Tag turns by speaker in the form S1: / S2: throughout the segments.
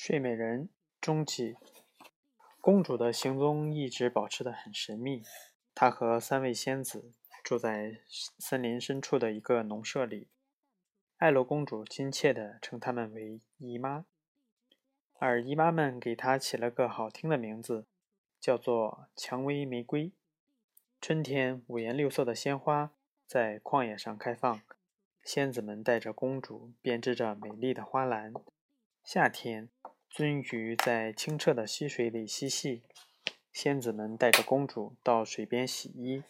S1: 睡美人终极。公主的行踪一直保持得很神秘。她和三位仙子住在森林深处的一个农舍里。艾洛公主亲切地称她们为姨妈，而姨妈们给她起了个好听的名字，叫做蔷薇玫瑰。春天，五颜六色的鲜花在旷野上开放，仙子们带着公主编织着美丽的花篮。夏天，鳟鱼在清澈的溪水里嬉戏，仙子们带着公主到水边洗衣。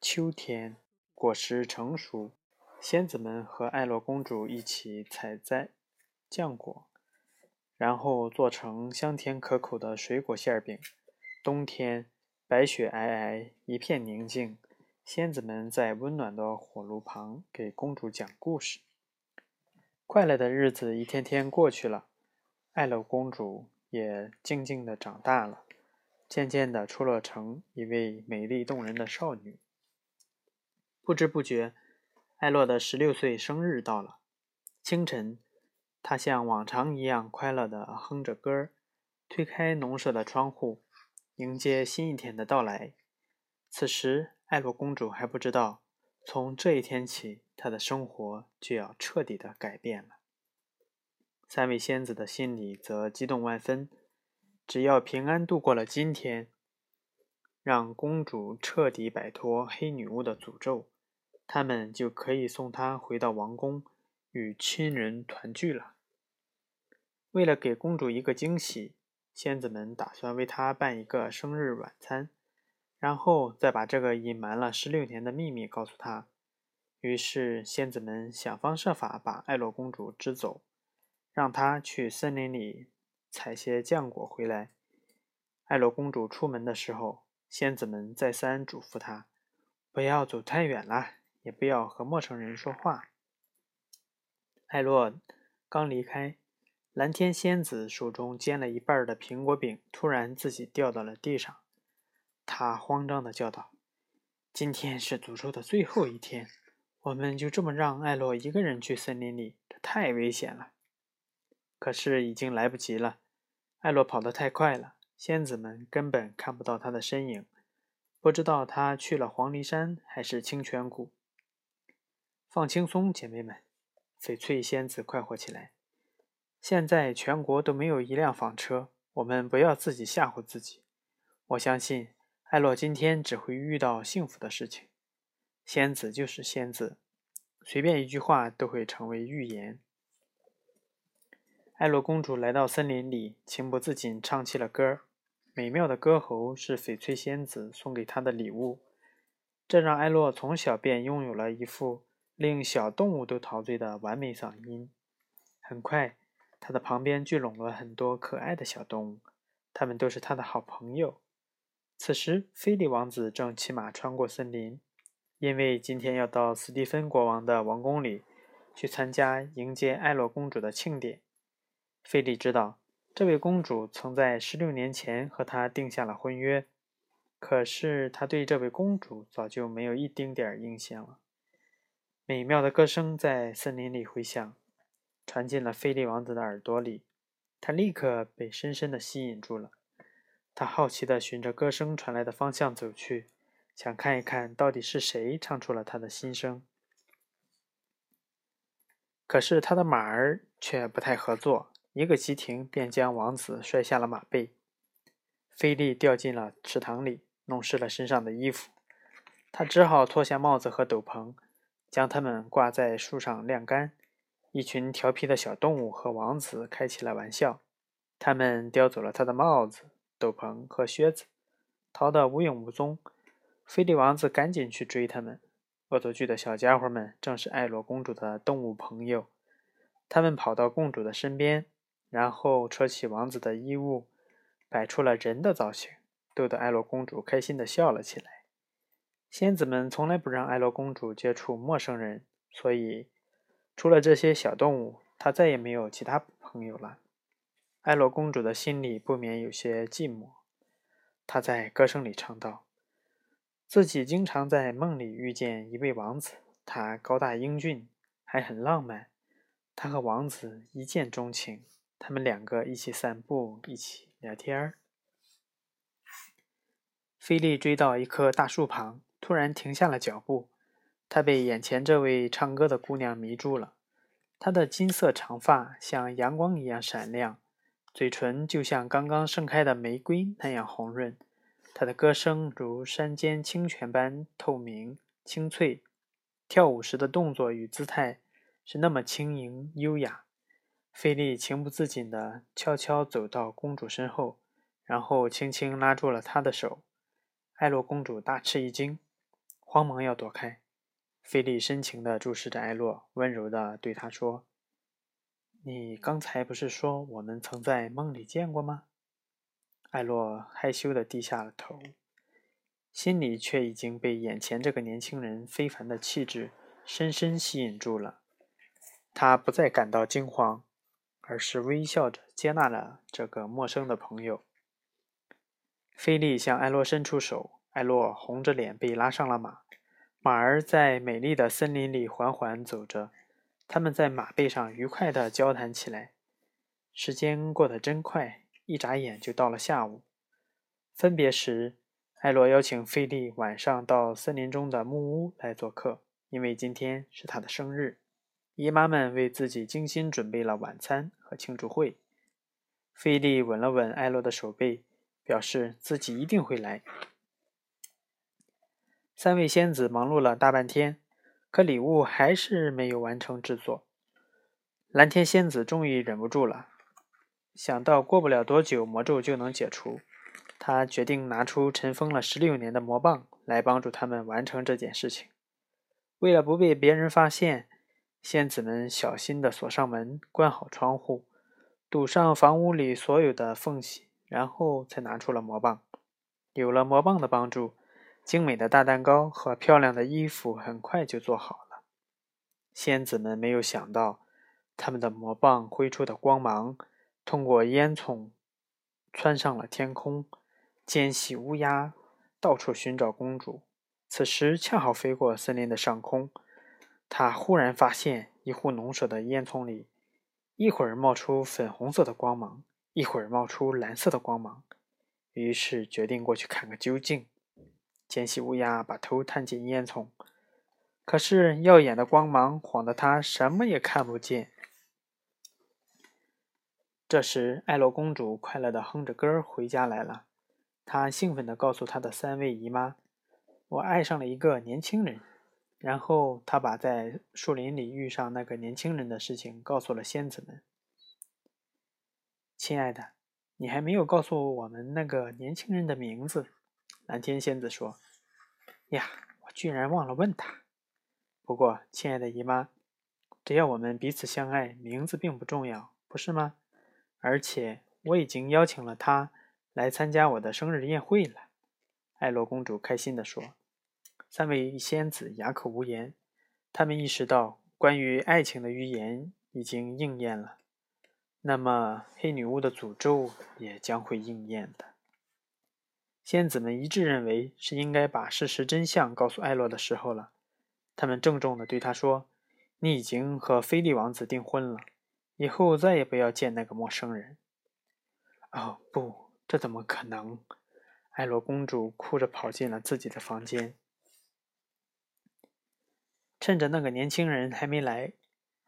S1: 秋天，果实成熟，仙子们和艾洛公主一起采摘浆果，然后做成香甜可口的水果馅饼。冬天。白雪皑皑，一片宁静。仙子们在温暖的火炉旁给公主讲故事。快乐的日子一天天过去了，艾洛公主也静静的长大了，渐渐的出落成一位美丽动人的少女。不知不觉，艾洛的十六岁生日到了。清晨，她像往常一样快乐的哼着歌儿，推开农舍的窗户。迎接新一天的到来。此时，艾洛公主还不知道，从这一天起，她的生活就要彻底的改变了。三位仙子的心里则激动万分。只要平安度过了今天，让公主彻底摆脱黑女巫的诅咒，他们就可以送她回到王宫，与亲人团聚了。为了给公主一个惊喜。仙子们打算为她办一个生日晚餐，然后再把这个隐瞒了十六年的秘密告诉他。于是，仙子们想方设法把艾洛公主支走，让她去森林里采些浆果回来。艾洛公主出门的时候，仙子们再三嘱咐她，不要走太远了，也不要和陌生人说话。艾洛刚离开。蓝天仙子手中煎了一半的苹果饼突然自己掉到了地上，她慌张地叫道：“今天是诅咒的最后一天，我们就这么让艾洛一个人去森林里，这太危险了。”可是已经来不及了，艾洛跑得太快了，仙子们根本看不到他的身影，不知道他去了黄鹂山还是清泉谷。放轻松，姐妹们！翡翠仙子快活起来。现在全国都没有一辆纺车，我们不要自己吓唬自己。我相信艾洛今天只会遇到幸福的事情。仙子就是仙子，随便一句话都会成为预言。艾洛公主来到森林里，情不自禁唱起了歌。美妙的歌喉是翡翠仙子送给她的礼物，这让艾洛从小便拥有了一副令小动物都陶醉的完美嗓音。很快。他的旁边聚拢了很多可爱的小动物，他们都是他的好朋友。此时，菲利王子正骑马穿过森林，因为今天要到斯蒂芬国王的王宫里去参加迎接艾洛公主的庆典。菲利知道，这位公主曾在十六年前和他定下了婚约，可是他对这位公主早就没有一丁点儿印象了。美妙的歌声在森林里回响。传进了菲利王子的耳朵里，他立刻被深深的吸引住了。他好奇地循着歌声传来的方向走去，想看一看到底是谁唱出了他的心声。可是他的马儿却不太合作，一个急停便将王子摔下了马背。菲利掉进了池塘里，弄湿了身上的衣服。他只好脱下帽子和斗篷，将它们挂在树上晾干。一群调皮的小动物和王子开起了玩笑，他们叼走了他的帽子、斗篷和靴子，逃得无影无踪。菲利王子赶紧去追他们。恶作剧的小家伙们正是艾罗公主的动物朋友，他们跑到公主的身边，然后扯起王子的衣物，摆出了人的造型，逗得艾洛公主开心地笑了起来。仙子们从来不让艾洛公主接触陌生人，所以。除了这些小动物，她再也没有其他朋友了。艾洛公主的心里不免有些寂寞。她在歌声里唱道：“自己经常在梦里遇见一位王子，他高大英俊，还很浪漫。他和王子一见钟情，他们两个一起散步，一起聊天儿。菲利追到一棵大树旁，突然停下了脚步。他被眼前这位唱歌的姑娘迷住了。她的金色长发像阳光一样闪亮，嘴唇就像刚刚盛开的玫瑰那样红润。她的歌声如山间清泉般透明清脆，跳舞时的动作与姿态是那么轻盈优雅。菲利情不自禁地悄悄走到公主身后，然后轻轻拉住了她的手。艾洛公主大吃一惊，慌忙要躲开。菲利深情地注视着艾洛，温柔地对她说：“你刚才不是说我们曾在梦里见过吗？”艾洛害羞地低下了头，心里却已经被眼前这个年轻人非凡的气质深深吸引住了。他不再感到惊慌，而是微笑着接纳了这个陌生的朋友。菲利向艾洛伸出手，艾洛红着脸被拉上了马。马儿在美丽的森林里缓缓走着，他们在马背上愉快地交谈起来。时间过得真快，一眨眼就到了下午。分别时，艾洛邀请菲利晚上到森林中的木屋来做客，因为今天是他的生日。姨妈们为自己精心准备了晚餐和庆祝会。菲利吻了吻艾洛的手背。表示自己一定会来。三位仙子忙碌了大半天，可礼物还是没有完成制作。蓝天仙子终于忍不住了，想到过不了多久魔咒就能解除，她决定拿出尘封了十六年的魔棒来帮助他们完成这件事情。为了不被别人发现，仙子们小心地锁上门，关好窗户，堵上房屋里所有的缝隙。然后才拿出了魔棒。有了魔棒的帮助，精美的大蛋糕和漂亮的衣服很快就做好了。仙子们没有想到，他们的魔棒挥出的光芒通过烟囱穿上了天空。奸细乌鸦到处寻找公主，此时恰好飞过森林的上空。他忽然发现，一户农舍的烟囱里，一会儿冒出粉红色的光芒。一会儿冒出蓝色的光芒，于是决定过去看个究竟。奸细乌鸦把头探进烟囱，可是耀眼的光芒晃得他什么也看不见。这时，艾洛公主快乐地哼着歌回家来了。她兴奋地告诉她的三位姨妈：“我爱上了一个年轻人。”然后她把在树林里遇上那个年轻人的事情告诉了仙子们。亲爱的，你还没有告诉我们那个年轻人的名字。”蓝天仙子说。“呀，我居然忘了问他。不过，亲爱的姨妈，只要我们彼此相爱，名字并不重要，不是吗？而且我已经邀请了他来参加我的生日宴会了。”艾洛公主开心地说。三位仙子哑口无言，他们意识到关于爱情的预言已经应验了。那么，黑女巫的诅咒也将会应验的。仙子们一致认为是应该把事实真相告诉艾洛的时候了。他们郑重地对他说：“你已经和菲利王子订婚了，以后再也不要见那个陌生人。”哦，不，这怎么可能？艾洛公主哭着跑进了自己的房间。趁着那个年轻人还没来，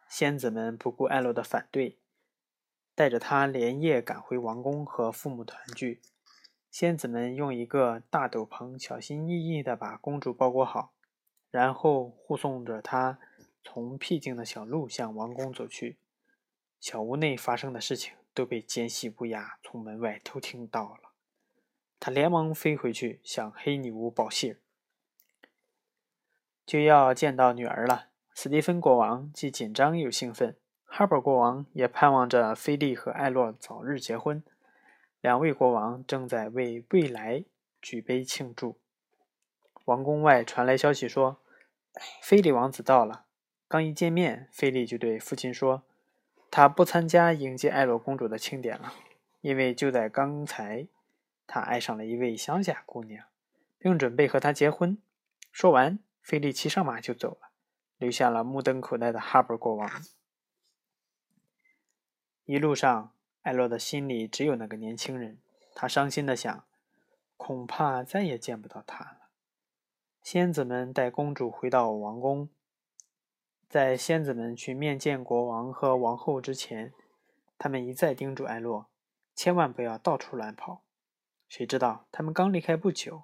S1: 仙子们不顾艾洛的反对。带着他连夜赶回王宫和父母团聚。仙子们用一个大斗篷小心翼翼地把公主包裹好，然后护送着她从僻静的小路向王宫走去。小屋内发生的事情都被奸细乌鸦从门外偷听到了。他连忙飞回去向黑女巫报信。就要见到女儿了，斯蒂芬国王既紧张又兴奋。哈珀国王也盼望着菲利和艾洛早日结婚。两位国王正在为未来举杯庆祝。王宫外传来消息说，菲利王子到了。刚一见面，菲利就对父亲说，他不参加迎接艾洛公主的庆典了，因为就在刚才，他爱上了一位乡下姑娘，并准备和她结婚。说完，菲利骑上马就走了，留下了目瞪口呆的哈伯国王。一路上，艾洛的心里只有那个年轻人，他伤心的想，恐怕再也见不到他了。仙子们带公主回到王宫，在仙子们去面见国王和王后之前，他们一再叮嘱艾洛，千万不要到处乱跑。谁知道他们刚离开不久，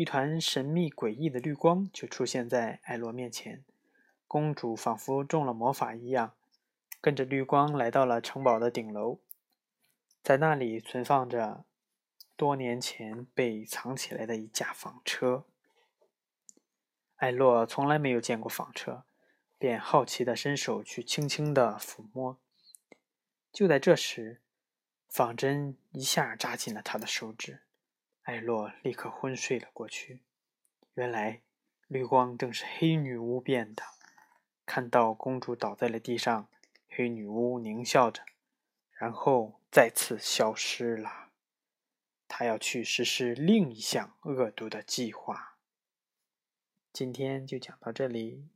S1: 一团神秘诡异的绿光就出现在艾洛面前，公主仿佛中了魔法一样，跟着绿光来到了城堡的顶楼。在那里存放着多年前被藏起来的一架纺车。艾洛从来没有见过纺车，便好奇地伸手去轻轻地抚摸。就在这时，纺针一下扎进了他的手指，艾洛立刻昏睡了过去。原来，绿光正是黑女巫变的。看到公主倒在了地上，黑女巫狞笑着。然后再次消失了。他要去实施另一项恶毒的计划。今天就讲到这里。